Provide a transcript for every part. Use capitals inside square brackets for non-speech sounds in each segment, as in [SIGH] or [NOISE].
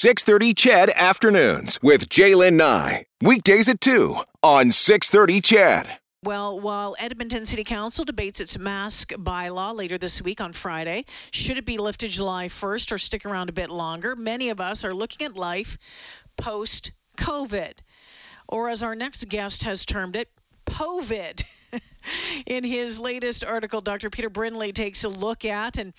630 CHED Afternoons with Jaylen Nye. Weekdays at 2 on 630 CHED. Well, while Edmonton City Council debates its mask bylaw later this week on Friday, should it be lifted July 1st or stick around a bit longer? Many of us are looking at life post COVID, or as our next guest has termed it, COVID. [LAUGHS] In his latest article, Dr. Peter Brindley takes a look at and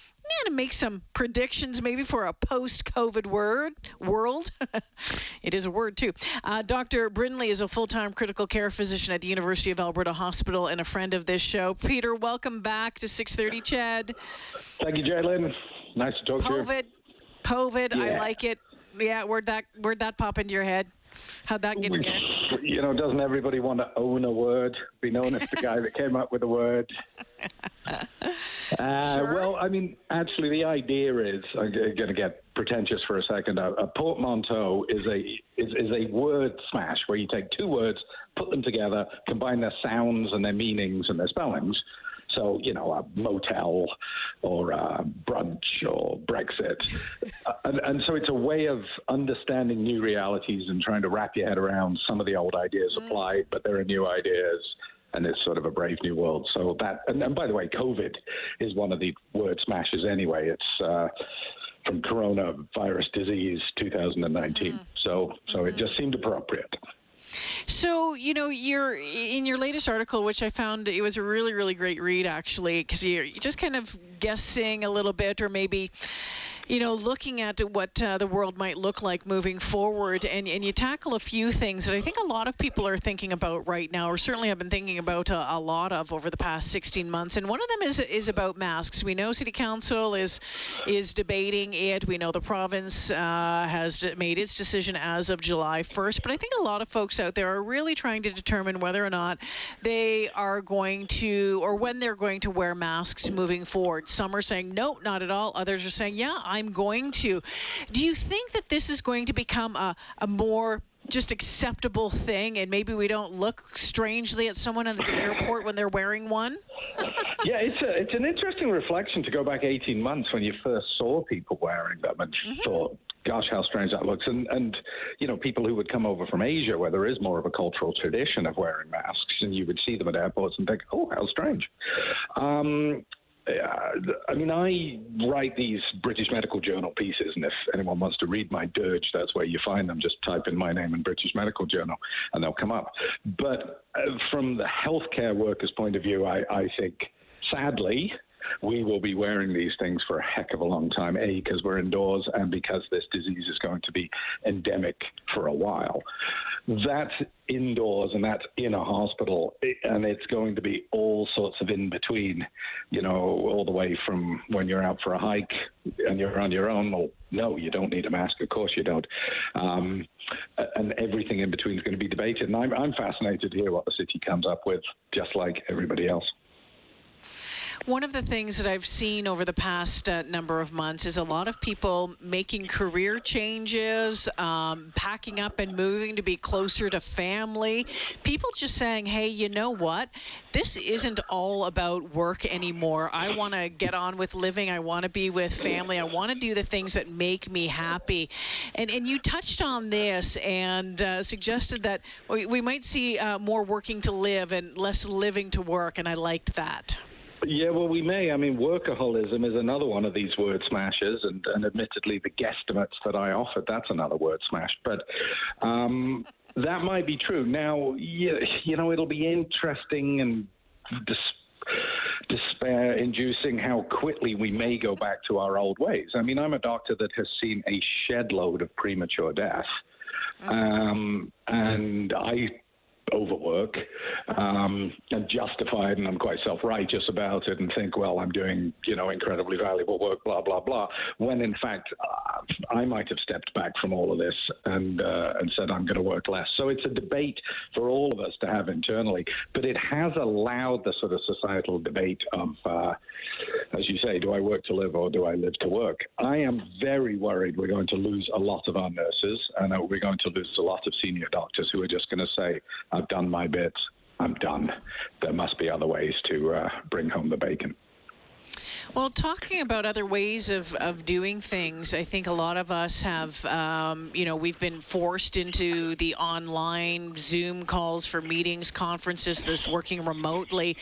and make some predictions maybe for a post-COVID word world. [LAUGHS] it is a word too. Uh, Dr. Brindley is a full-time critical care physician at the University of Alberta Hospital and a friend of this show. Peter, welcome back to 6:30 CHED. Thank you, Jalen. Nice to talk COVID, to you. COVID, Yeah. I like it. Yeah, where'd that where'd that pop into your head? How'd that get in your head? You know, doesn't everybody want to own a word? Be known as the guy that came up with the word. [LAUGHS] Uh, Sure. Well, I mean, actually, the idea is I'm going to get pretentious for a second. A, a portmanteau is a is, is a word smash where you take two words, put them together, combine their sounds and their meanings and their spellings. So, you know, a motel or a brunch or Brexit. Uh, and, and so it's a way of understanding new realities and trying to wrap your head around some of the old ideas apply, but there are new ideas and it's sort of a brave new world. So that, and, and by the way, COVID is one of the word smashes anyway. It's uh, from coronavirus disease 2019. So, so it just seemed appropriate. So, you know, you're in your latest article, which I found it was a really, really great read, actually, because you're you're just kind of guessing a little bit, or maybe, you know, looking at what uh, the world might look like moving forward, and and you tackle a few things that I think a lot of people are thinking about right now, or certainly have been thinking about a, a lot of over the past 16 months. And one of them is is about masks. We know City Council is is debating it. We know the province uh, has made its decision as of July 1st, but I think a lot of folks out there are really trying to determine whether or not they are going to, or when they're going to wear masks moving forward. Some are saying no, not at all. Others are saying yeah, I'm going to. Do you think that this is going to become a, a more just acceptable thing, and maybe we don't look strangely at someone at the airport when they're wearing one? [LAUGHS] yeah, it's a, it's an interesting reflection to go back 18 months when you first saw people wearing them and thought, gosh, how strange that looks. And, and, you know, people who would come over from Asia where there is more of a cultural tradition of wearing masks and you would see them at airports and think, oh, how strange. Um, I mean, I write these British Medical Journal pieces, and if anyone wants to read my dirge, that's where you find them. Just type in my name in British Medical Journal, and they'll come up. But uh, from the healthcare workers' point of view, I, I think, sadly, we will be wearing these things for a heck of a long time. A, because we're indoors, and because this disease is going to be endemic for a while. That's indoors and that's in a hospital, and it's going to be all sorts of in between, you know, all the way from when you're out for a hike and you're on your own. Well, no, you don't need a mask. Of course you don't. Um, and everything in between is going to be debated. And I'm, I'm fascinated to hear what the city comes up with, just like everybody else. One of the things that I've seen over the past uh, number of months is a lot of people making career changes, um, packing up and moving to be closer to family. People just saying, hey, you know what? This isn't all about work anymore. I want to get on with living. I want to be with family. I want to do the things that make me happy. And, and you touched on this and uh, suggested that we, we might see uh, more working to live and less living to work, and I liked that. Yeah, well, we may. I mean, workaholism is another one of these word smashes, and, and admittedly, the guesstimates that I offered, that's another word smash. But um, that might be true. Now, you, you know, it'll be interesting and dis- despair inducing how quickly we may go back to our old ways. I mean, I'm a doctor that has seen a shed load of premature death. Um, and I overwork um, and justify it, and I'm quite self-righteous about it, and think, well, I'm doing you know incredibly valuable work, blah blah blah. When in fact, uh, I might have stepped back from all of this and uh, and said I'm going to work less. So it's a debate for all of us to have internally, but it has allowed the sort of societal debate of, uh, as you say, do I work to live or do I live to work? I am very worried we're going to lose a lot of our nurses, and we're going to lose a lot of senior doctors who are just going to say, I've done my bit. I'm done. There must be other ways to uh, bring home the bacon. Well, talking about other ways of, of doing things, I think a lot of us have, um, you know, we've been forced into the online Zoom calls for meetings, conferences, this working remotely.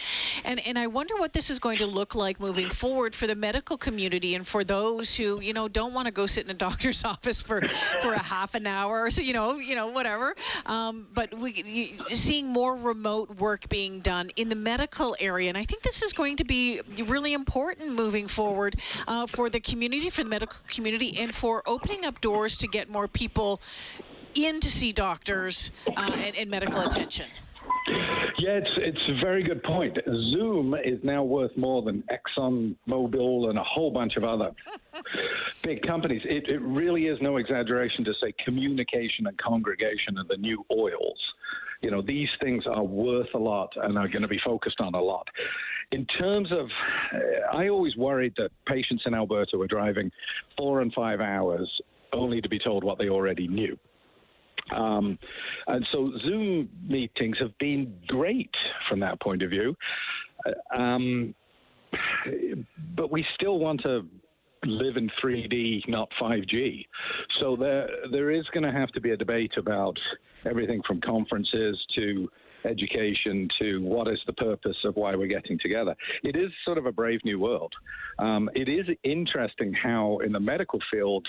And, and I wonder what this is going to look like moving forward for the medical community and for those who, you know, don't want to go sit in a doctor's [LAUGHS] office for, for a half an hour or so, you know, you know, whatever. Um, but we seeing more remote work being done in the medical area. And I think this is going to be really important moving forward uh, for the community, for the medical community, and for opening up doors to get more people in to see doctors uh, and, and medical attention. Yeah, it's it's a very good point. Zoom is now worth more than Exxon Mobil and a whole bunch of other [LAUGHS] big companies. It, it really is no exaggeration to say communication and congregation are the new oils. You know, these things are worth a lot and are going to be focused on a lot. In terms of, I always worried that patients in Alberta were driving four and five hours only to be told what they already knew. Um, and so Zoom meetings have been great from that point of view. Um, but we still want to live in 3D, not 5G. So there, there is going to have to be a debate about everything from conferences to education to what is the purpose of why we're getting together. It is sort of a brave new world. Um, it is interesting how in the medical field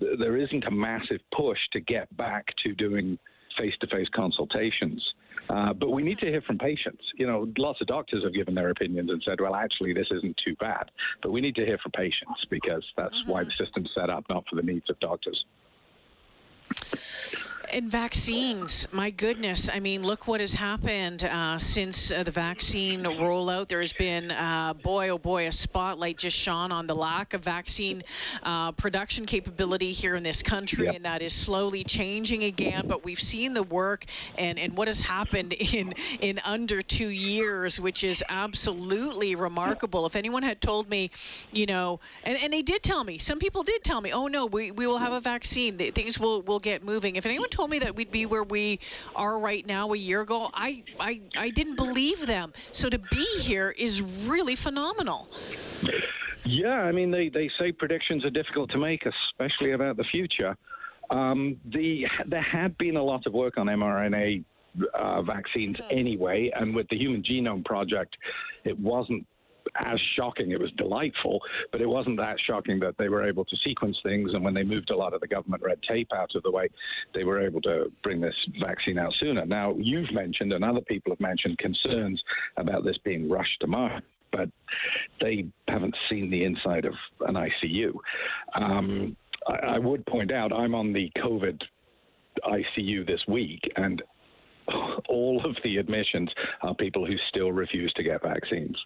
th- there isn't a massive push to get back to doing face-to-face consultations. Uh, but we need to hear from patients. You know, lots of doctors have given their opinions and said, well, actually, this isn't too bad. But we need to hear from patients because that's mm-hmm. why the system's set up, not for the needs of doctors. And vaccines, my goodness. I mean, look what has happened uh, since uh, the vaccine rollout. There's been, uh, boy, oh boy, a spotlight just shone on the lack of vaccine uh, production capability here in this country, yep. and that is slowly changing again. But we've seen the work and, and what has happened [LAUGHS] in, in under two years, which is absolutely remarkable. If anyone had told me, you know, and, and they did tell me, some people did tell me, oh no, we, we will have a vaccine, things will, will get moving. If anyone told me that we'd be where we are right now a year ago, I, I, I didn't believe them. So to be here is really phenomenal. Yeah, I mean, they, they say predictions are difficult to make, especially about the future. Um, the, there had been a lot of work on mRNA uh, vaccines hmm. anyway, and with the Human Genome Project, it wasn't as shocking. It was delightful, but it wasn't that shocking that they were able to sequence things. And when they moved a lot of the government red tape out of the way, they were able to bring this vaccine out sooner. Now, you've mentioned, and other people have mentioned, concerns about this being rushed to market but they haven't seen the inside of an ICU. Um, I, I, would point out I'm on the COVID ICU this week, and [SIGHS] all of the admissions are people who still refuse to get vaccines.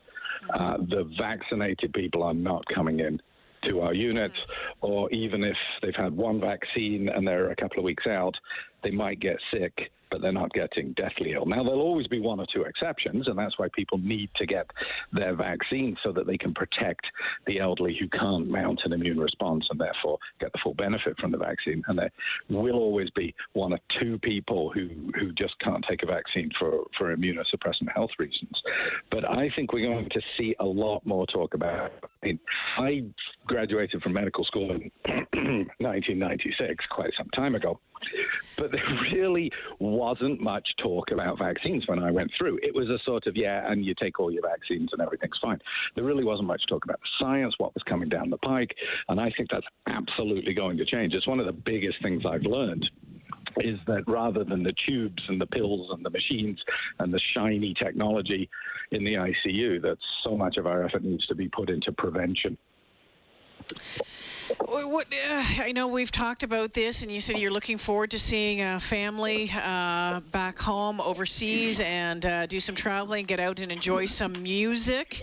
Uh, the vaccinated people are not coming in to our units, or even if they've had one vaccine and they're a couple of weeks out, they might get sick but they're not getting deathly ill. Now, there'll always be one or two exceptions, and that's why people need to get their vaccine so that they can protect the elderly who can't mount an immune response and therefore get the full benefit from the vaccine. And there will always be one or two people who, who just can't take a vaccine for, for immunosuppressant health reasons. But I think we're going to see a lot more talk about. I, I graduated from medical school in [CLEARS THROAT] 1996, quite some time ago. But there [LAUGHS] really wasn't much talk about vaccines when I went through. It was a sort of, yeah, and you take all your vaccines and everything's fine. There really wasn't much talk about the science, what was coming down the pike. And I think that's absolutely going to change. It's one of the biggest things I've learned is that rather than the tubes and the pills and the machines and the shiny technology in the ICU, that so much of our effort needs to be put into prevention. What, uh, I know we've talked about this, and you said you're looking forward to seeing a family uh, back home overseas and uh, do some traveling, get out and enjoy some music.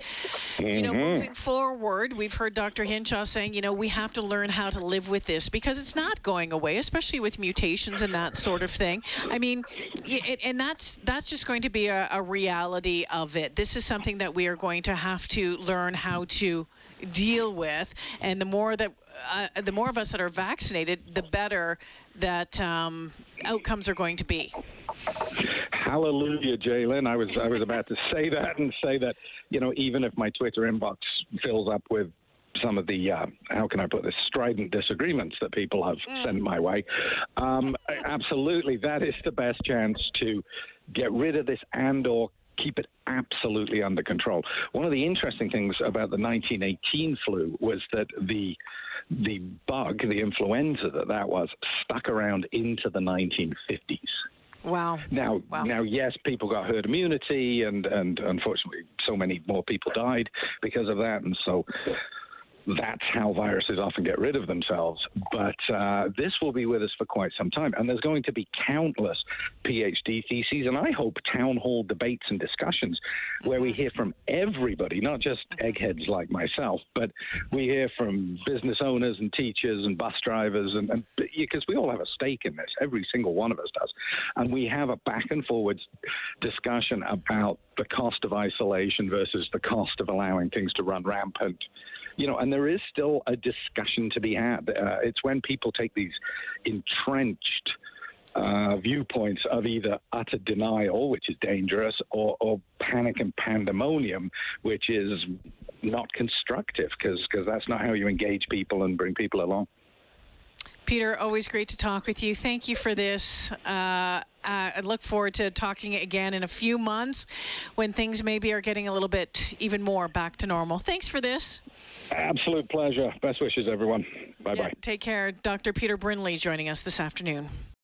Mm-hmm. You know, mm-hmm. moving forward, we've heard Dr. Hinshaw saying, you know, we have to learn how to live with this because it's not going away, especially with mutations and that sort of thing. I mean, it, and that's that's just going to be a, a reality of it. This is something that we are going to have to learn how to deal with. And the more that uh, the more of us that are vaccinated, the better that um, outcomes are going to be. Hallelujah, Jalen. I was I was about to say that and say that you know even if my Twitter inbox fills up with some of the uh, how can I put this strident disagreements that people have mm. sent my way. Um, absolutely, that is the best chance to get rid of this and or keep it absolutely under control. One of the interesting things about the 1918 flu was that the the bug, the influenza that that was, stuck around into the 1950s. Wow. Now, wow. now, yes, people got herd immunity, and and unfortunately, so many more people died because of that, and so that's how viruses often get rid of themselves. But uh, this will be with us for quite some time. And there's going to be countless PhD theses, and I hope town hall debates and discussions where we mm-hmm. hear from everybody, not just eggheads like myself, but we hear from business owners and teachers and bus drivers, and, and because we all have a stake in this, every single one of us does. And we have a back and forwards discussion about the cost of isolation versus the cost of allowing things to run rampant you know, and there is still a discussion to be had. Uh, it's when people take these entrenched uh, viewpoints of either utter denial, which is dangerous, or, or panic and pandemonium, which is not constructive because that's not how you engage people and bring people along. Peter, always great to talk with you. Thank you for this. Uh, uh, I look forward to talking again in a few months when things maybe are getting a little bit even more back to normal. Thanks for this. Absolute pleasure. Best wishes, everyone. Bye bye. Yeah, take care. Dr. Peter Brindley joining us this afternoon.